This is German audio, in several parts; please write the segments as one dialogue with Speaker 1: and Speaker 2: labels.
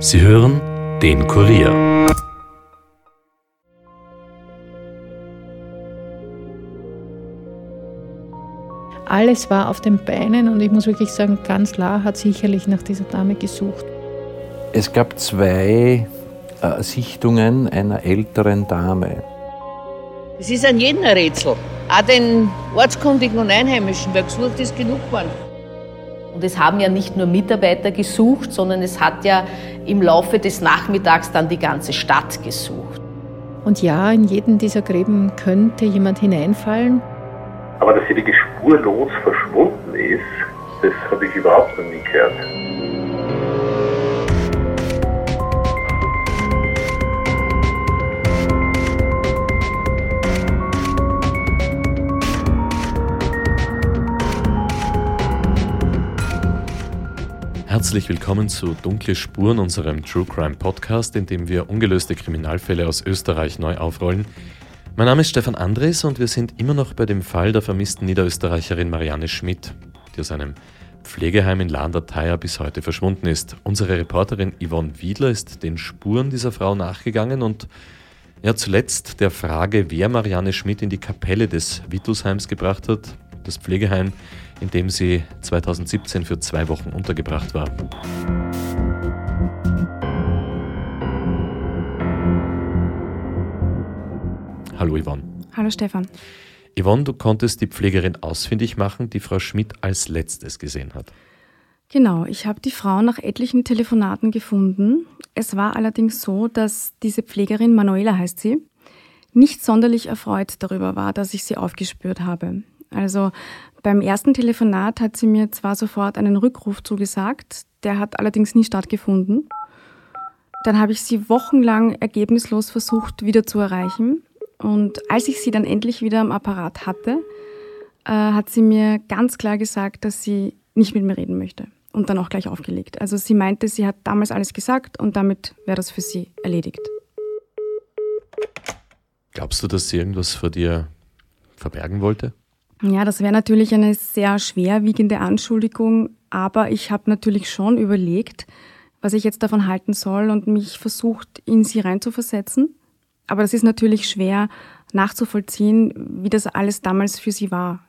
Speaker 1: Sie hören den Kurier.
Speaker 2: Alles war auf den Beinen und ich muss wirklich sagen, ganz klar hat sicherlich nach dieser Dame gesucht.
Speaker 3: Es gab zwei äh, Sichtungen einer älteren Dame.
Speaker 4: Es ist an jedem ein Rätsel. Auch den Ortskundigen und Einheimischen, wer gesucht ist, genug geworden.
Speaker 5: Und es haben ja nicht nur Mitarbeiter gesucht, sondern es hat ja im Laufe des Nachmittags dann die ganze Stadt gesucht.
Speaker 2: Und ja, in jeden dieser Gräben könnte jemand hineinfallen.
Speaker 6: Aber dass sie wirklich spurlos verschwunden ist, das habe ich überhaupt noch nie gehört.
Speaker 1: Herzlich willkommen zu Dunkle Spuren, unserem True Crime Podcast, in dem wir ungelöste Kriminalfälle aus Österreich neu aufrollen. Mein Name ist Stefan Andres und wir sind immer noch bei dem Fall der vermissten Niederösterreicherin Marianne Schmidt, die aus einem Pflegeheim in Landerteier bis heute verschwunden ist. Unsere Reporterin Yvonne Wiedler ist den Spuren dieser Frau nachgegangen und ja, zuletzt der Frage, wer Marianne Schmidt in die Kapelle des Vitusheims gebracht hat, das Pflegeheim, in dem sie 2017 für zwei Wochen untergebracht war. Hallo Yvonne.
Speaker 7: Hallo Stefan.
Speaker 1: Yvonne, du konntest die Pflegerin ausfindig machen, die Frau Schmidt als letztes gesehen hat.
Speaker 7: Genau, ich habe die Frau nach etlichen Telefonaten gefunden. Es war allerdings so, dass diese Pflegerin, Manuela heißt sie, nicht sonderlich erfreut darüber war, dass ich sie aufgespürt habe. Also beim ersten Telefonat hat sie mir zwar sofort einen Rückruf zugesagt, der hat allerdings nie stattgefunden. Dann habe ich sie wochenlang ergebnislos versucht wieder zu erreichen. Und als ich sie dann endlich wieder am Apparat hatte, äh, hat sie mir ganz klar gesagt, dass sie nicht mit mir reden möchte. Und dann auch gleich aufgelegt. Also sie meinte, sie hat damals alles gesagt und damit wäre das für sie erledigt.
Speaker 1: Glaubst du, dass sie irgendwas vor dir verbergen wollte?
Speaker 7: Ja, das wäre natürlich eine sehr schwerwiegende Anschuldigung, aber ich habe natürlich schon überlegt, was ich jetzt davon halten soll und mich versucht, in sie reinzuversetzen. Aber das ist natürlich schwer nachzuvollziehen, wie das alles damals für sie war.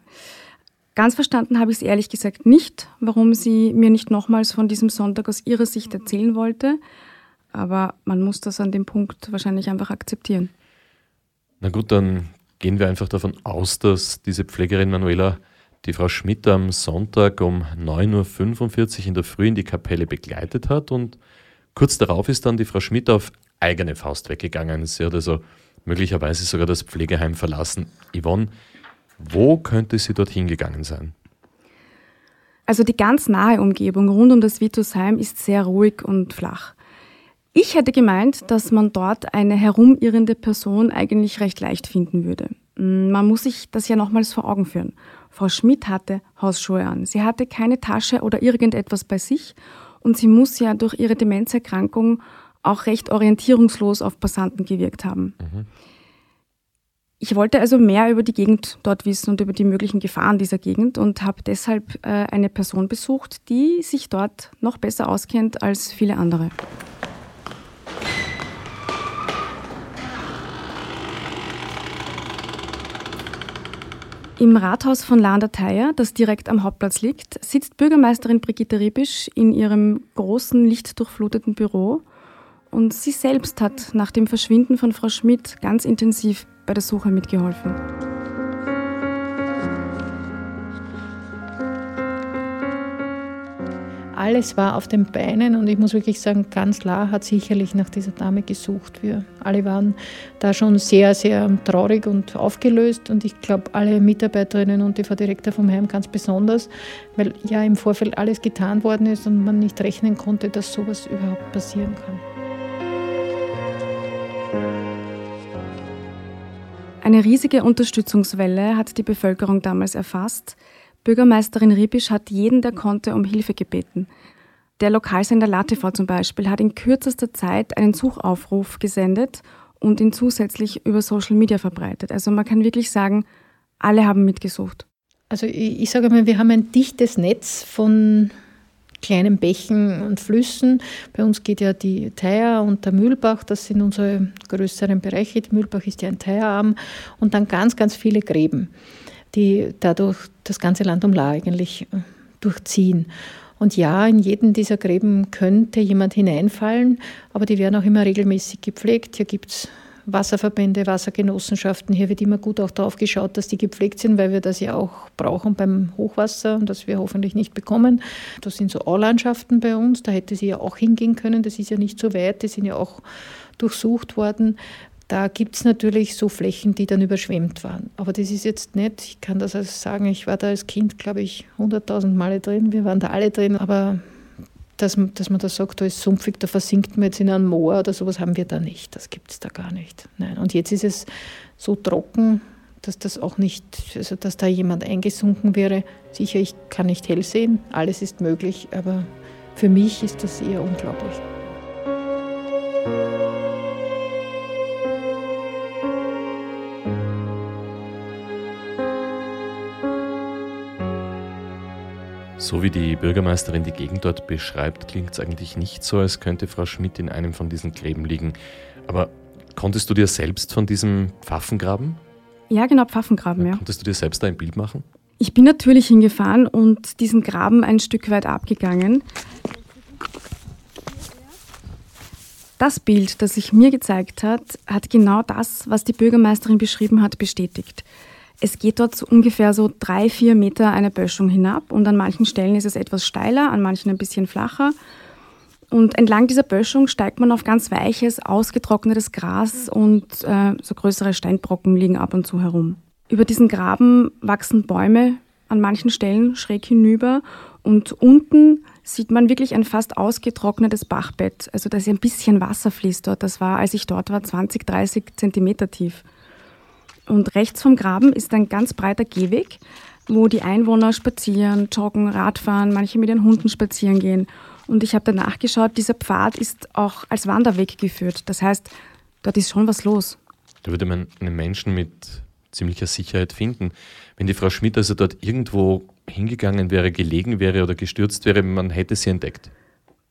Speaker 7: Ganz verstanden habe ich es ehrlich gesagt nicht, warum sie mir nicht nochmals von diesem Sonntag aus ihrer Sicht erzählen wollte. Aber man muss das an dem Punkt wahrscheinlich einfach akzeptieren.
Speaker 1: Na gut, dann gehen wir einfach davon aus, dass diese Pflegerin Manuela die Frau Schmidt am Sonntag um 9.45 Uhr in der Früh in die Kapelle begleitet hat und kurz darauf ist dann die Frau Schmidt auf eigene Faust weggegangen. Sie hat also möglicherweise sogar das Pflegeheim verlassen. Yvonne, wo könnte sie dorthin gegangen sein?
Speaker 7: Also die ganz nahe Umgebung rund um das Vitusheim ist sehr ruhig und flach. Ich hätte gemeint, dass man dort eine herumirrende Person eigentlich recht leicht finden würde. Mm, man muss sich das ja nochmals vor Augen führen. Frau Schmidt hatte Hausschuhe an. Sie hatte keine Tasche oder irgendetwas bei sich und sie muss ja durch ihre Demenzerkrankung auch recht orientierungslos auf Passanten gewirkt haben. Mhm. Ich wollte also mehr über die Gegend dort wissen und über die möglichen Gefahren dieser Gegend und habe deshalb äh, eine Person besucht, die sich dort noch besser auskennt als viele andere. Im Rathaus von Landerteier, das direkt am Hauptplatz liegt, sitzt Bürgermeisterin Brigitte Ribisch in ihrem großen, lichtdurchfluteten Büro. Und sie selbst hat nach dem Verschwinden von Frau Schmidt ganz intensiv bei der Suche mitgeholfen.
Speaker 2: Alles war auf den Beinen und ich muss wirklich sagen, ganz klar hat sicherlich nach dieser Dame gesucht. Wir alle waren da schon sehr, sehr traurig und aufgelöst und ich glaube, alle Mitarbeiterinnen und TV-Direktor vom Heim ganz besonders, weil ja im Vorfeld alles getan worden ist und man nicht rechnen konnte, dass sowas überhaupt passieren kann.
Speaker 7: Eine riesige Unterstützungswelle hat die Bevölkerung damals erfasst. Bürgermeisterin Ribisch hat jeden, der konnte, um Hilfe gebeten. Der Lokalsender LATV zum Beispiel hat in kürzester Zeit einen Suchaufruf gesendet und ihn zusätzlich über Social Media verbreitet. Also man kann wirklich sagen, alle haben mitgesucht.
Speaker 2: Also ich, ich sage mal, wir haben ein dichtes Netz von kleinen Bächen und Flüssen. Bei uns geht ja die Theier und der Mühlbach, das sind unsere größeren Bereiche. Der Mühlbach ist ja ein Theierarm und dann ganz, ganz viele Gräben, die dadurch das ganze Land um La eigentlich äh, durchziehen. Und ja, in jeden dieser Gräben könnte jemand hineinfallen, aber die werden auch immer regelmäßig gepflegt. Hier gibt es Wasserverbände, Wassergenossenschaften. Hier wird immer gut auch darauf geschaut, dass die gepflegt sind, weil wir das ja auch brauchen beim Hochwasser und das wir hoffentlich nicht bekommen. Das sind so Aulandschaften bei uns, da hätte sie ja auch hingehen können. Das ist ja nicht so weit, die sind ja auch durchsucht worden. Da gibt es natürlich so Flächen, die dann überschwemmt waren. Aber das ist jetzt nicht, ich kann das also sagen, ich war da als Kind, glaube ich, 100.000 Male drin. Wir waren da alle drin, aber dass, dass man da sagt, da ist sumpfig, da versinkt man jetzt in einem Moor oder sowas, haben wir da nicht. Das gibt es da gar nicht. Nein. Und jetzt ist es so trocken, dass das auch nicht, also dass da jemand eingesunken wäre. Sicher, ich kann nicht hell sehen, alles ist möglich, aber für mich ist das eher unglaublich.
Speaker 1: So wie die Bürgermeisterin die Gegend dort beschreibt, klingt es eigentlich nicht so, als könnte Frau Schmidt in einem von diesen Gräben liegen. Aber konntest du dir selbst von diesem Pfaffengraben?
Speaker 7: Ja, genau, Pfaffengraben, ja.
Speaker 1: Konntest du dir selbst da ein Bild machen?
Speaker 7: Ich bin natürlich hingefahren und diesen Graben ein Stück weit abgegangen. Das Bild, das sich mir gezeigt hat, hat genau das, was die Bürgermeisterin beschrieben hat, bestätigt. Es geht dort so ungefähr so drei, vier Meter eine Böschung hinab und an manchen Stellen ist es etwas steiler, an manchen ein bisschen flacher. Und entlang dieser Böschung steigt man auf ganz weiches, ausgetrocknetes Gras und äh, so größere Steinbrocken liegen ab und zu herum. Über diesen Graben wachsen Bäume an manchen Stellen schräg hinüber und unten sieht man wirklich ein fast ausgetrocknetes Bachbett. Also da ist ein bisschen Wasser fließt dort. Das war, als ich dort war, 20, 30 Zentimeter tief. Und rechts vom Graben ist ein ganz breiter Gehweg, wo die Einwohner spazieren, joggen, Radfahren, manche mit ihren Hunden spazieren gehen. Und ich habe danach geschaut, dieser Pfad ist auch als Wanderweg geführt. Das heißt, dort ist schon was los.
Speaker 1: Da würde man einen Menschen mit ziemlicher Sicherheit finden. Wenn die Frau Schmidt also dort irgendwo hingegangen wäre, gelegen wäre oder gestürzt wäre, man hätte sie entdeckt.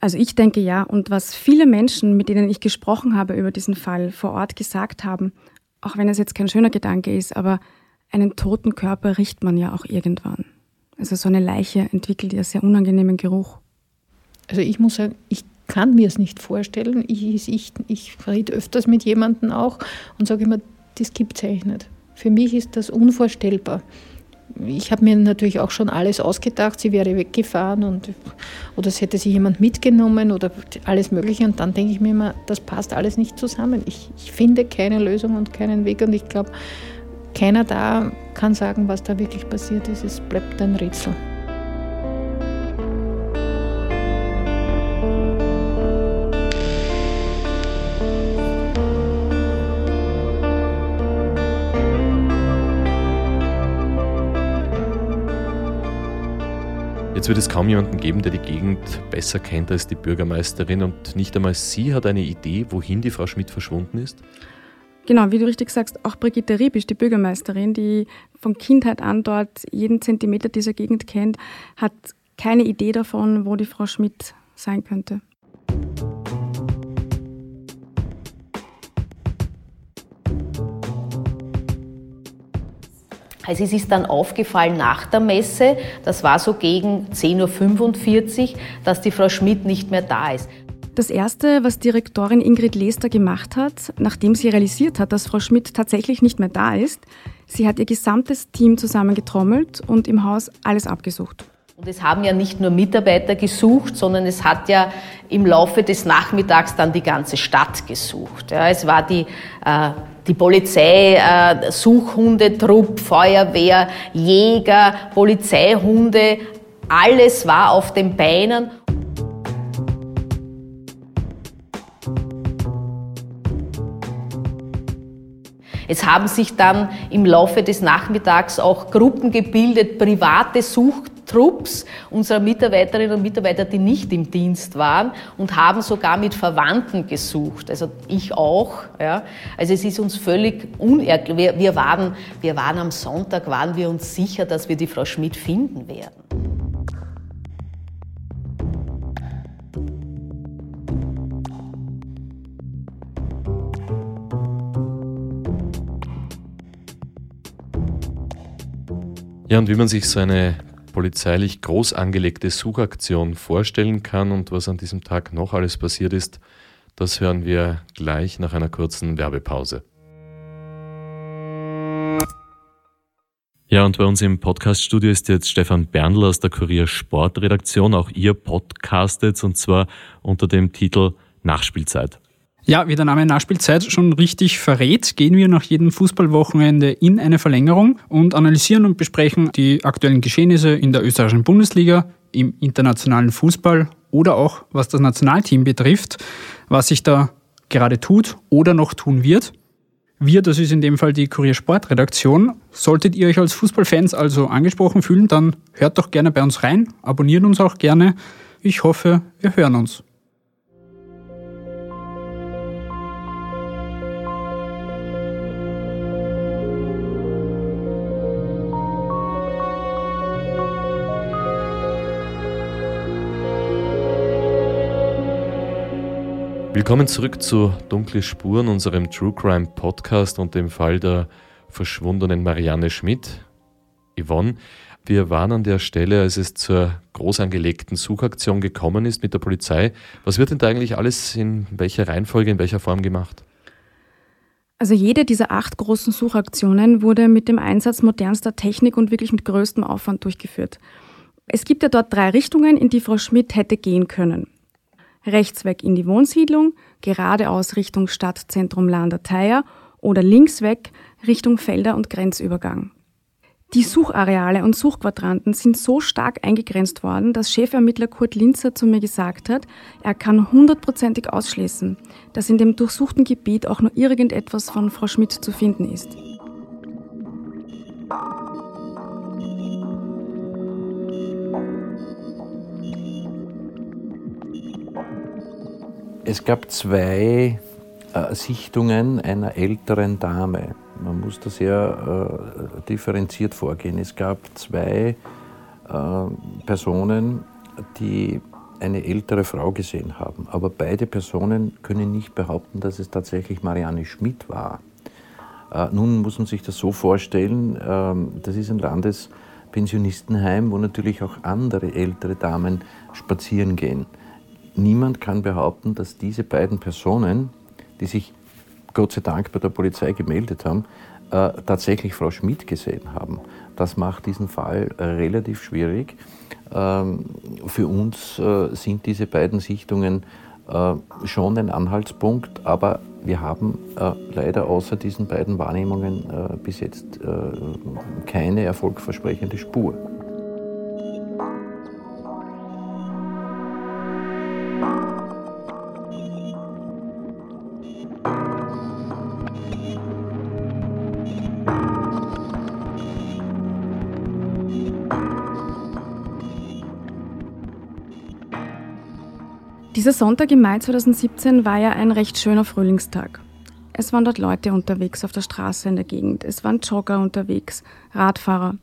Speaker 7: Also ich denke ja. Und was viele Menschen, mit denen ich gesprochen habe über diesen Fall, vor Ort gesagt haben, auch wenn es jetzt kein schöner Gedanke ist, aber einen toten Körper riecht man ja auch irgendwann. Also so eine Leiche entwickelt ja sehr unangenehmen Geruch.
Speaker 2: Also ich muss sagen, ich kann mir es nicht vorstellen. Ich, ich, ich rede öfters mit jemandem auch und sage immer, das gibt es eigentlich nicht. Für mich ist das unvorstellbar ich habe mir natürlich auch schon alles ausgedacht, sie wäre weggefahren und, oder es hätte sich jemand mitgenommen oder alles Mögliche. Und dann denke ich mir immer, das passt alles nicht zusammen. Ich, ich finde keine Lösung und keinen Weg und ich glaube, keiner da kann sagen, was da wirklich passiert ist. Es bleibt ein Rätsel.
Speaker 1: Jetzt wird es kaum jemanden geben, der die Gegend besser kennt als die Bürgermeisterin und nicht einmal sie hat eine Idee, wohin die Frau Schmidt verschwunden ist?
Speaker 7: Genau, wie du richtig sagst, auch Brigitte Riebisch, die Bürgermeisterin, die von Kindheit an dort jeden Zentimeter dieser Gegend kennt, hat keine Idee davon, wo die Frau Schmidt sein könnte.
Speaker 5: Also es ist dann aufgefallen nach der Messe, das war so gegen 10.45 Uhr, dass die Frau Schmidt nicht mehr da ist.
Speaker 7: Das Erste, was Direktorin Ingrid Lester gemacht hat, nachdem sie realisiert hat, dass Frau Schmidt tatsächlich nicht mehr da ist, sie hat ihr gesamtes Team zusammengetrommelt und im Haus alles abgesucht.
Speaker 5: Und es haben ja nicht nur Mitarbeiter gesucht, sondern es hat ja im Laufe des Nachmittags dann die ganze Stadt gesucht. Ja, es war die äh, die Polizei, äh, Suchhundetrupp, Feuerwehr, Jäger, Polizeihunde, alles war auf den Beinen. Es haben sich dann im Laufe des Nachmittags auch Gruppen gebildet, private Trupps unserer Mitarbeiterinnen und Mitarbeiter, die nicht im Dienst waren und haben sogar mit Verwandten gesucht. Also ich auch. Ja. Also es ist uns völlig unerklärlich. Wir, wir, waren, wir waren am Sonntag, waren wir uns sicher, dass wir die Frau Schmidt finden werden.
Speaker 1: Ja, und wie man sich so eine polizeilich groß angelegte Suchaktion vorstellen kann und was an diesem Tag noch alles passiert ist, das hören wir gleich nach einer kurzen Werbepause. Ja, und bei uns im Podcaststudio ist jetzt Stefan Berndl aus der Kurier Sportredaktion. Auch ihr podcastet und zwar unter dem Titel Nachspielzeit.
Speaker 8: Ja, wie der Name Nachspielzeit schon richtig verrät, gehen wir nach jedem Fußballwochenende in eine Verlängerung und analysieren und besprechen die aktuellen Geschehnisse in der österreichischen Bundesliga, im internationalen Fußball oder auch was das Nationalteam betrifft, was sich da gerade tut oder noch tun wird. Wir, das ist in dem Fall die Kurier Sportredaktion. Solltet ihr euch als Fußballfans also angesprochen fühlen, dann hört doch gerne bei uns rein, abonniert uns auch gerne. Ich hoffe, wir hören uns.
Speaker 1: Willkommen zurück zu Dunkle Spuren, unserem True Crime Podcast und dem Fall der verschwundenen Marianne Schmidt. Yvonne, wir waren an der Stelle, als es zur groß angelegten Suchaktion gekommen ist mit der Polizei. Was wird denn da eigentlich alles in welcher Reihenfolge, in welcher Form gemacht?
Speaker 7: Also jede dieser acht großen Suchaktionen wurde mit dem Einsatz modernster Technik und wirklich mit größtem Aufwand durchgeführt. Es gibt ja dort drei Richtungen, in die Frau Schmidt hätte gehen können rechts weg in die Wohnsiedlung, geradeaus Richtung Stadtzentrum Landerteier oder links weg Richtung Felder und Grenzübergang. Die Suchareale und Suchquadranten sind so stark eingegrenzt worden, dass Chefermittler Kurt Linzer zu mir gesagt hat, er kann hundertprozentig ausschließen, dass in dem durchsuchten Gebiet auch nur irgendetwas von Frau Schmidt zu finden ist.
Speaker 3: Es gab zwei äh, Sichtungen einer älteren Dame. Man muss da sehr äh, differenziert vorgehen. Es gab zwei äh, Personen, die eine ältere Frau gesehen haben. Aber beide Personen können nicht behaupten, dass es tatsächlich Marianne Schmidt war. Äh, nun muss man sich das so vorstellen, ähm, das ist ein Landespensionistenheim, wo natürlich auch andere ältere Damen spazieren gehen niemand kann behaupten, dass diese beiden Personen, die sich Gott sei Dank bei der Polizei gemeldet haben, äh, tatsächlich Frau Schmidt gesehen haben. Das macht diesen Fall äh, relativ schwierig. Ähm, für uns äh, sind diese beiden Sichtungen äh, schon ein Anhaltspunkt, aber wir haben äh, leider außer diesen beiden Wahrnehmungen äh, bis jetzt keine erfolgversprechende Spur.
Speaker 7: Dieser Sonntag im Mai 2017 war ja ein recht schöner Frühlingstag. Es waren dort Leute unterwegs auf der Straße in der Gegend. Es waren Jogger unterwegs, Radfahrer.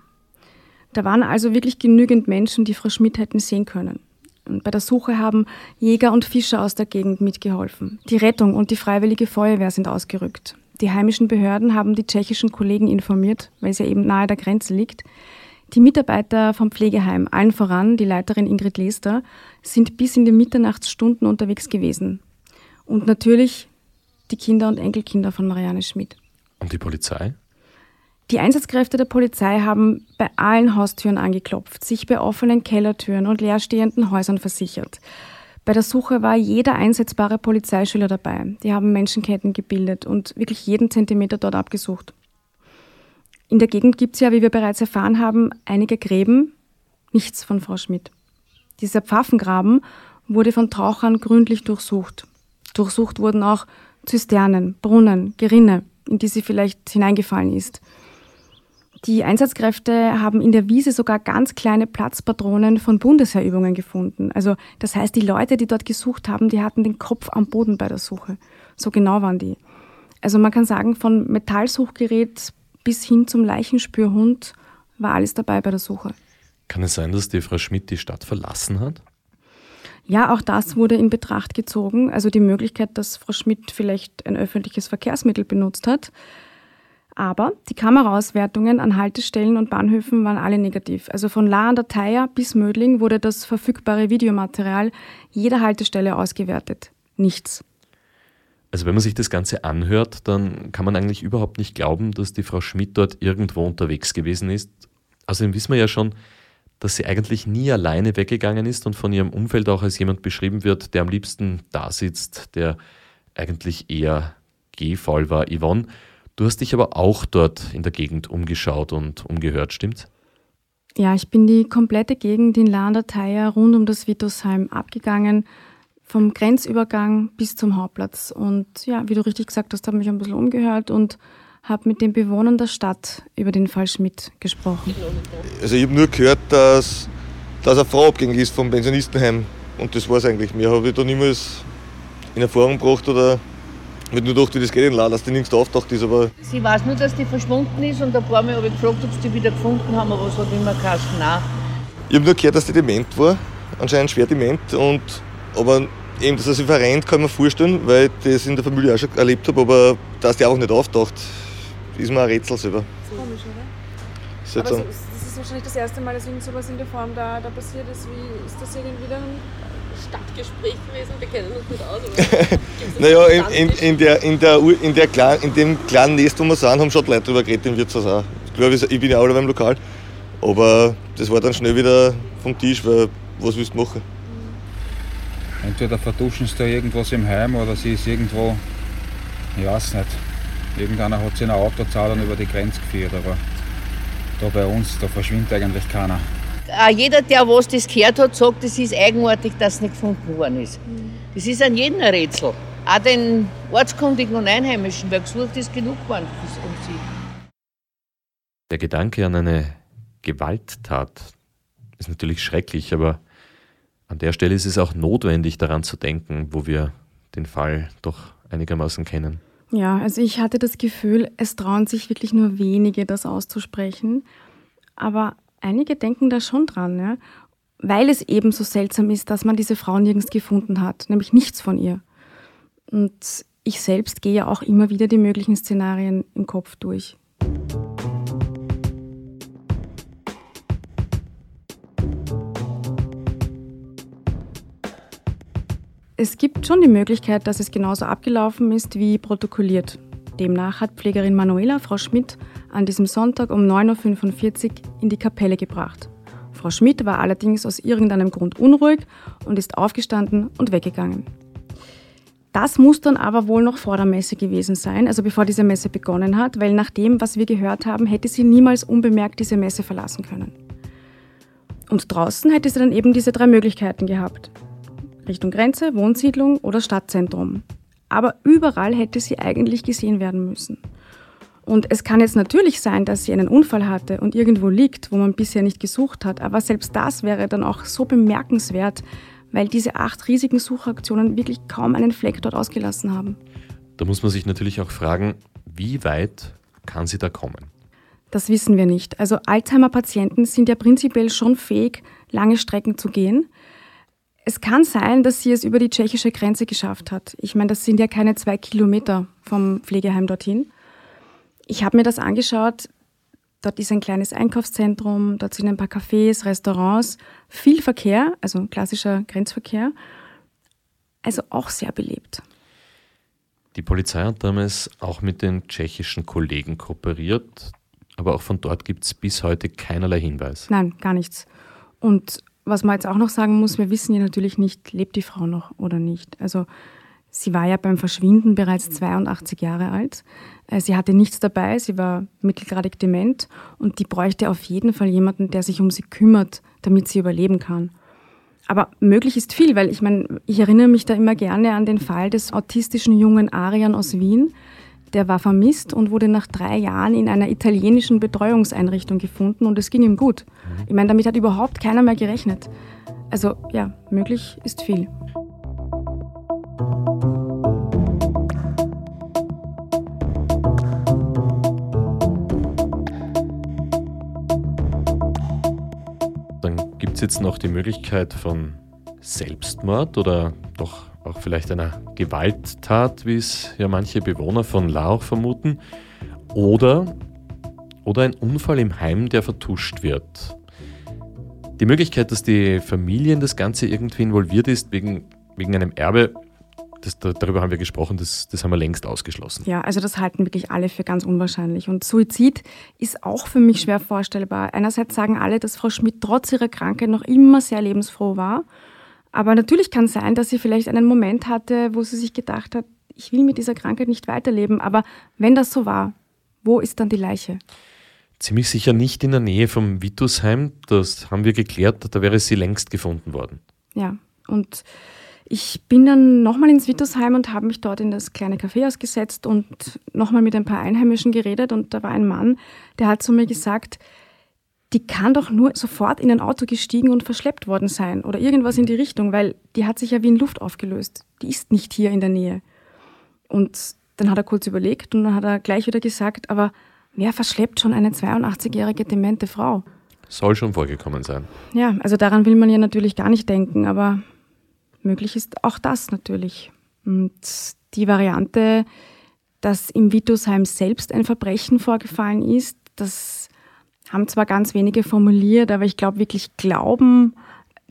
Speaker 7: Da waren also wirklich genügend Menschen, die Frau Schmidt hätten sehen können. Und bei der Suche haben Jäger und Fischer aus der Gegend mitgeholfen. Die Rettung und die freiwillige Feuerwehr sind ausgerückt. Die heimischen Behörden haben die tschechischen Kollegen informiert, weil es ja eben nahe der Grenze liegt. Die Mitarbeiter vom Pflegeheim, allen voran die Leiterin Ingrid Lester, sind bis in die Mitternachtsstunden unterwegs gewesen. Und natürlich die Kinder und Enkelkinder von Marianne Schmidt.
Speaker 1: Und die Polizei?
Speaker 7: Die Einsatzkräfte der Polizei haben bei allen Haustüren angeklopft, sich bei offenen Kellertüren und leerstehenden Häusern versichert. Bei der Suche war jeder einsetzbare Polizeischüler dabei. Die haben Menschenketten gebildet und wirklich jeden Zentimeter dort abgesucht. In der Gegend gibt es ja, wie wir bereits erfahren haben, einige Gräben, nichts von Frau Schmidt. Dieser Pfaffengraben wurde von Tauchern gründlich durchsucht. Durchsucht wurden auch Zisternen, Brunnen, Gerinne, in die sie vielleicht hineingefallen ist. Die Einsatzkräfte haben in der Wiese sogar ganz kleine Platzpatronen von Bundesheerübungen gefunden. Also das heißt, die Leute, die dort gesucht haben, die hatten den Kopf am Boden bei der Suche. So genau waren die. Also man kann sagen, von Metallsuchgerät bis hin zum Leichenspürhund war alles dabei bei der Suche.
Speaker 1: Kann es sein, dass die Frau Schmidt die Stadt verlassen hat?
Speaker 7: Ja, auch das wurde in Betracht gezogen. Also die Möglichkeit, dass Frau Schmidt vielleicht ein öffentliches Verkehrsmittel benutzt hat. Aber die Kameraauswertungen an Haltestellen und Bahnhöfen waren alle negativ. Also von La an der Thaya bis Mödling wurde das verfügbare Videomaterial jeder Haltestelle ausgewertet. Nichts.
Speaker 1: Also wenn man sich das Ganze anhört, dann kann man eigentlich überhaupt nicht glauben, dass die Frau Schmidt dort irgendwo unterwegs gewesen ist. Außerdem wissen wir ja schon, dass sie eigentlich nie alleine weggegangen ist und von ihrem Umfeld auch als jemand beschrieben wird, der am liebsten da sitzt, der eigentlich eher gehfaul war. Yvonne, Du hast dich aber auch dort in der Gegend umgeschaut und umgehört, stimmt's?
Speaker 7: Ja, ich bin die komplette Gegend in Landerteier rund um das Wittosheim abgegangen, vom Grenzübergang bis zum Hauptplatz. Und ja, wie du richtig gesagt hast, habe mich ein bisschen umgehört und habe mit den Bewohnern der Stadt über den Fall Schmidt gesprochen.
Speaker 9: Also ich habe nur gehört, dass, dass eine Frau abgängig ist vom Pensionistenheim. Und das war es eigentlich. Mehr habe ich da niemals in Erfahrung gebracht oder ich habe nur gedacht, wie das geht in La, dass die nirgends auftaucht ist, aber...
Speaker 4: Sie weiß nur, dass die verschwunden ist und ein paar Mal habe ich gefragt, ob sie die wieder gefunden haben, aber es hat immer geheißen, nein.
Speaker 9: Ich habe nur gehört, dass die dement war, anscheinend schwer dement, und, aber eben, dass er sich verrennt, kann man vorstellen, weil ich das in der Familie auch schon erlebt habe, aber dass die auch nicht auftaucht, ist mir ein Rätsel selber.
Speaker 10: Das ist komisch, oder? Aber so, das ist wahrscheinlich das erste Mal, dass irgend sowas in der Form da, da passiert ist. Wie ist das irgendwie dann Stadtgespräch gewesen, wir kennen uns gut aus.
Speaker 9: naja, in, in, in, der, in, der, in, der kleinen, in dem kleinen Nest, wo wir sind, haben schon Leute drüber geredet im Wirtshaus auch. Ich glaube, ich bin ja auch beim Lokal. Aber das war dann schnell wieder vom Tisch, weil was willst du machen?
Speaker 11: Entweder verduschen sie da irgendwas im Heim oder sie ist irgendwo, ich weiß nicht. Irgendeiner hat sie in ein Auto und über die Grenze geführt, aber da bei uns, da verschwindet eigentlich keiner
Speaker 4: auch jeder, der was das gehört hat, sagt, es ist eigenartig, dass es nicht gefunden worden ist. Das ist an jedem Rätsel. Auch den Ortskundigen und Einheimischen, wer gesucht ist, genug geworden um sie.
Speaker 1: Der Gedanke an eine Gewalttat ist natürlich schrecklich, aber an der Stelle ist es auch notwendig, daran zu denken, wo wir den Fall doch einigermaßen kennen.
Speaker 7: Ja, also ich hatte das Gefühl, es trauen sich wirklich nur wenige, das auszusprechen. Aber einige denken da schon dran, ja? weil es eben so seltsam ist, dass man diese Frau nirgends gefunden hat, nämlich nichts von ihr. Und ich selbst gehe ja auch immer wieder die möglichen Szenarien im Kopf durch. Es gibt schon die Möglichkeit, dass es genauso abgelaufen ist wie protokolliert. Demnach hat Pflegerin Manuela Frau Schmidt an diesem Sonntag um 9.45 Uhr in die Kapelle gebracht. Frau Schmidt war allerdings aus irgendeinem Grund unruhig und ist aufgestanden und weggegangen. Das muss dann aber wohl noch vor der Messe gewesen sein, also bevor diese Messe begonnen hat, weil nach dem, was wir gehört haben, hätte sie niemals unbemerkt diese Messe verlassen können. Und draußen hätte sie dann eben diese drei Möglichkeiten gehabt. Richtung Grenze, Wohnsiedlung oder Stadtzentrum. Aber überall hätte sie eigentlich gesehen werden müssen. Und es kann jetzt natürlich sein, dass sie einen Unfall hatte und irgendwo liegt, wo man bisher nicht gesucht hat, aber selbst das wäre dann auch so bemerkenswert, weil diese acht riesigen Suchaktionen wirklich kaum einen Fleck dort ausgelassen haben.
Speaker 1: Da muss man sich natürlich auch fragen, wie weit kann sie da kommen?
Speaker 7: Das wissen wir nicht. Also Alzheimer-Patienten sind ja prinzipiell schon fähig, lange Strecken zu gehen. Es kann sein, dass sie es über die tschechische Grenze geschafft hat. Ich meine, das sind ja keine zwei Kilometer vom Pflegeheim dorthin ich habe mir das angeschaut. Dort ist ein kleines Einkaufszentrum, dort sind ein paar Cafés, Restaurants, viel Verkehr, also klassischer Grenzverkehr. Also auch sehr belebt.
Speaker 1: Die Polizei hat damals auch mit den tschechischen Kollegen kooperiert, aber auch von dort gibt es bis heute keinerlei Hinweis.
Speaker 7: Nein, gar nichts. Und was man jetzt auch noch sagen muss, wir wissen ja natürlich nicht, lebt die Frau noch oder nicht. Also sie war ja beim Verschwinden bereits 82 Jahre alt. Äh, sie hatte nichts dabei, sie war mittelgradig dement und die bräuchte auf jeden Fall jemanden, der sich um sie kümmert, damit sie überleben kann. Aber möglich ist viel, weil ich meine, ich erinnere mich da immer gerne an den Fall des autistischen jungen Arian aus Wien. Der war vermisst und wurde nach drei Jahren in einer italienischen Betreuungseinrichtung gefunden und es ging ihm gut. Ich meine, damit hat überhaupt keiner mehr gerechnet. Also ja, möglich ist viel.
Speaker 1: Gibt es jetzt noch die Möglichkeit von Selbstmord oder doch auch vielleicht einer Gewalttat, wie es ja manche Bewohner von Lauch vermuten? Oder, oder ein Unfall im Heim, der vertuscht wird. Die Möglichkeit, dass die Familie in das Ganze irgendwie involviert ist, wegen, wegen einem Erbe, das, darüber haben wir gesprochen, das, das haben wir längst ausgeschlossen.
Speaker 7: Ja, also das halten wirklich alle für ganz unwahrscheinlich. Und Suizid ist auch für mich schwer vorstellbar. Einerseits sagen alle, dass Frau Schmidt trotz ihrer Krankheit noch immer sehr lebensfroh war. Aber natürlich kann es sein, dass sie vielleicht einen Moment hatte, wo sie sich gedacht hat, ich will mit dieser Krankheit nicht weiterleben. Aber wenn das so war, wo ist dann die Leiche?
Speaker 1: Ziemlich sicher nicht in der Nähe vom Vitusheim. Das haben wir geklärt. Da wäre sie längst gefunden worden.
Speaker 7: Ja, und ich bin dann nochmal ins Vitusheim und habe mich dort in das kleine Café ausgesetzt und nochmal mit ein paar Einheimischen geredet. Und da war ein Mann, der hat zu mir gesagt, die kann doch nur sofort in ein Auto gestiegen und verschleppt worden sein oder irgendwas in die Richtung, weil die hat sich ja wie in Luft aufgelöst. Die ist nicht hier in der Nähe. Und dann hat er kurz überlegt und dann hat er gleich wieder gesagt, aber wer verschleppt schon eine 82-jährige demente Frau?
Speaker 1: Soll schon vorgekommen sein.
Speaker 7: Ja, also daran will man ja natürlich gar nicht denken, aber möglich ist auch das natürlich. Und die Variante, dass im Vitusheim selbst ein Verbrechen vorgefallen ist, das haben zwar ganz wenige formuliert, aber ich glaube wirklich glauben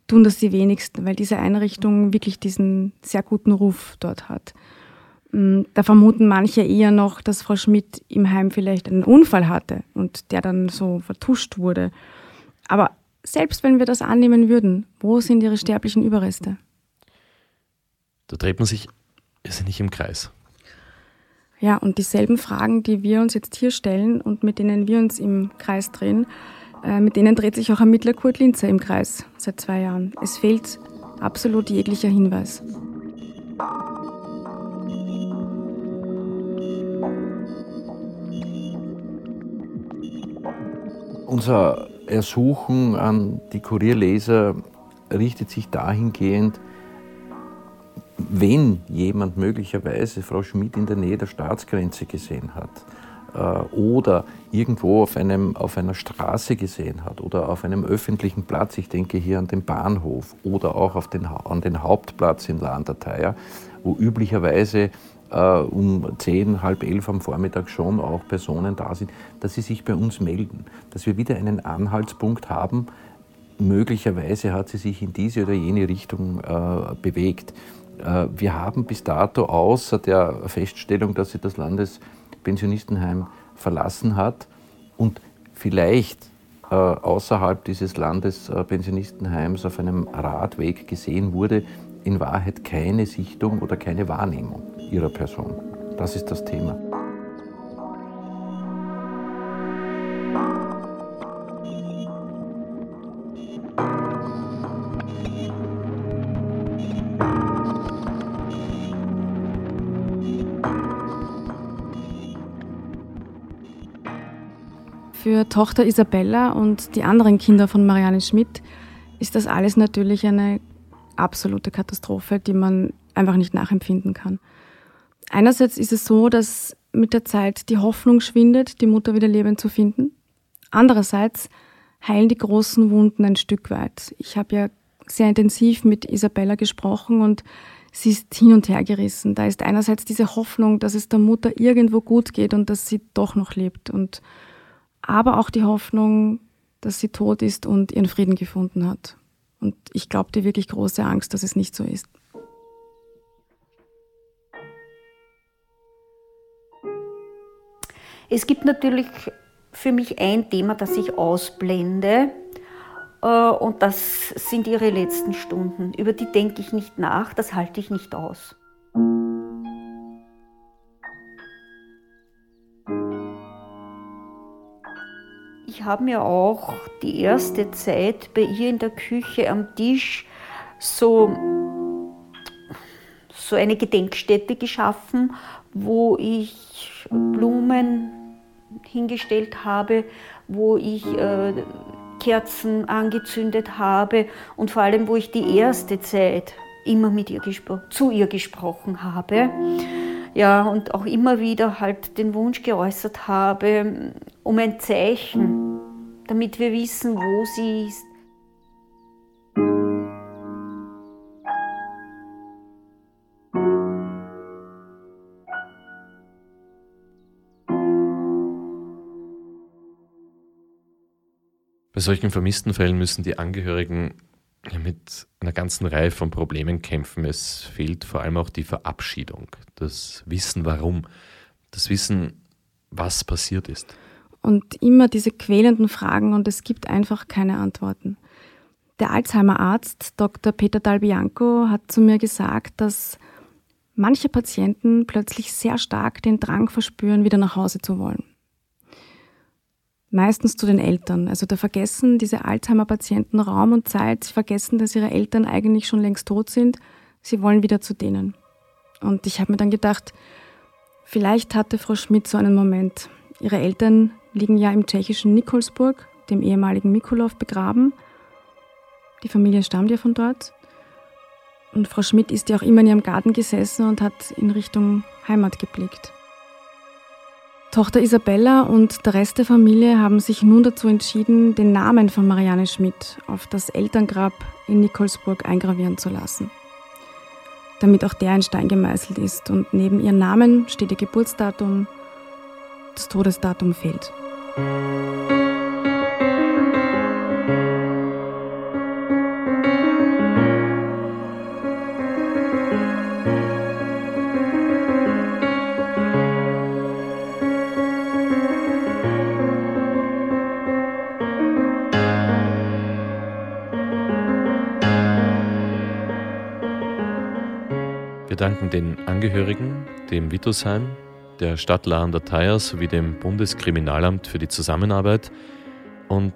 Speaker 7: tun das die wenigsten, weil diese Einrichtung wirklich diesen sehr guten Ruf dort hat. Mm, da vermuten manche eher noch, dass Frau Schmidt im Heim vielleicht einen Unfall hatte und der dann so vertuscht wurde. Aber selbst wenn wir das annehmen würden, wo sind ihre sterblichen Überreste?
Speaker 1: Da dreht man sich nicht im Kreis.
Speaker 7: Ja, und dieselben Fragen, die wir uns jetzt hier stellen und mit denen wir uns im Kreis drehen, äh, mit denen dreht sich auch Ermittler Kurt Linzer im Kreis seit zwei Jahren. Es fehlt absolut jeglicher Hinweis.
Speaker 3: Unser Ersuchen an die Kurierleser richtet sich dahingehend, wenn jemand möglicherweise Frau Schmidt in der Nähe der Staatsgrenze gesehen hat äh, oder irgendwo auf, einem, auf einer Straße gesehen hat oder auf einem öffentlichen Platz, ich denke hier an den Bahnhof oder auch auf den, an den Hauptplatz in Landerteier, wo üblicherweise äh, um zehn, halb elf am Vormittag schon auch Personen da sind, dass sie sich bei uns melden, dass wir wieder einen Anhaltspunkt haben, möglicherweise hat sie sich in diese oder jene Richtung äh, bewegt. Äh, wir haben bis dato außer der Feststellung, dass sie das Landespensionistenheim verlassen hat und vielleicht äh, außerhalb dieses Landespensionistenheims auf einem Radweg gesehen wurde, in Wahrheit keine Sichtung oder keine Wahrnehmung ihrer Person. Das ist das Thema.
Speaker 7: Tochter Isabella und die anderen Kinder von Marianne Schmidt ist das alles natürlich eine absolute Katastrophe, die man einfach nicht nachempfinden kann. Einerseits ist es so, dass mit der Zeit die Hoffnung schwindet, die Mutter wieder lebend zu finden. Andererseits heilen die großen Wunden ein Stück weit. Ich habe ja sehr intensiv mit Isabella gesprochen und sie ist hin und her gerissen. Da ist einerseits diese Hoffnung, dass es der Mutter irgendwo gut geht und dass sie doch noch lebt und aber auch die Hoffnung, dass sie tot ist und ihren Frieden gefunden hat. Und ich glaube die wirklich große Angst, dass es nicht so ist.
Speaker 12: Es gibt natürlich für mich ein Thema, das ich ausblende. Äh, und das sind ihre letzten Stunden. Über die denke ich nicht nach, das halte ich nicht aus. Ich habe mir auch die erste Zeit bei ihr in der Küche am Tisch so, so eine Gedenkstätte geschaffen, wo ich Blumen hingestellt habe, wo ich äh, Kerzen angezündet habe und vor allem, wo ich die erste Zeit immer mit ihr zu ihr gesprochen habe ja, und auch immer wieder halt den Wunsch geäußert habe mm, um ein Zeichen, damit wir wissen, wo sie ist.
Speaker 1: Bei solchen vermissten Fällen müssen die Angehörigen mit einer ganzen Reihe von Problemen kämpfen. Es fehlt vor allem auch die Verabschiedung, das Wissen warum, das Wissen, was passiert ist.
Speaker 7: Und immer diese quälenden Fragen und es gibt einfach keine Antworten. Der Alzheimer-Arzt Dr. Peter Dalbianco hat zu mir gesagt, dass manche Patienten plötzlich sehr stark den Drang verspüren, wieder nach Hause zu wollen meistens zu den Eltern. Also da vergessen diese Alzheimer-Patienten Raum und Zeit, sie vergessen, dass ihre Eltern eigentlich schon längst tot sind. Sie wollen wieder zu denen. Und ich habe mir dann gedacht, vielleicht hatte Frau Schmidt so einen Moment. Ihre Eltern liegen ja im tschechischen Nikolsburg, dem ehemaligen Mikolov, begraben. Die Familie stammt ja von dort. Und Frau Schmidt ist ja auch immer in ihrem Garten gesessen und hat in Richtung Heimat geblickt. Tochter Isabella und der Rest der Familie haben sich nun dazu entschieden, den Namen von Marianne Schmidt auf das Elterngrab in Nikolsburg eingravieren zu lassen. Damit auch der ein Stein gemeißelt ist und neben ihrem Namen steht ihr Geburtsdatum, das Todesdatum fehlt.
Speaker 1: Wir danken den Angehörigen, dem Wittosheim, der Stadt Lahn-Dateier sowie dem Bundeskriminalamt für die Zusammenarbeit. Und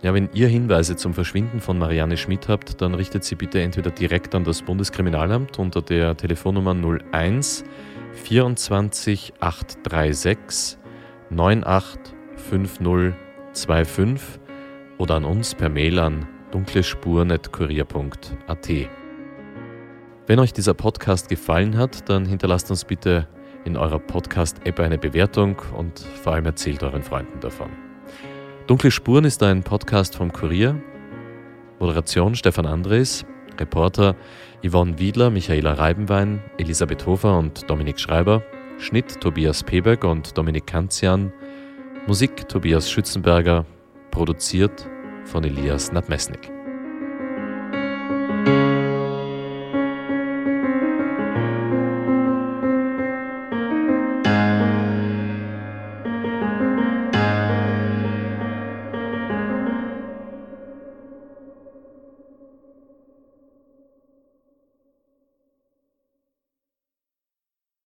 Speaker 1: ja, wenn ihr Hinweise zum Verschwinden von Marianne Schmidt habt, dann richtet sie bitte entweder direkt an das Bundeskriminalamt unter der Telefonnummer 01 24 836 985025 oder an uns per Mail an dunklespur.kurier.at. Wenn euch dieser Podcast gefallen hat, dann hinterlasst uns bitte in eurer Podcast-App eine Bewertung und vor allem erzählt euren Freunden davon. Dunkle Spuren ist ein Podcast vom Kurier. Moderation Stefan Andres, Reporter Yvonne Wiedler, Michaela Reibenwein, Elisabeth Hofer und Dominik Schreiber, Schnitt Tobias Peberg und Dominik Kanzian, Musik Tobias Schützenberger, produziert von Elias Nadmesnik.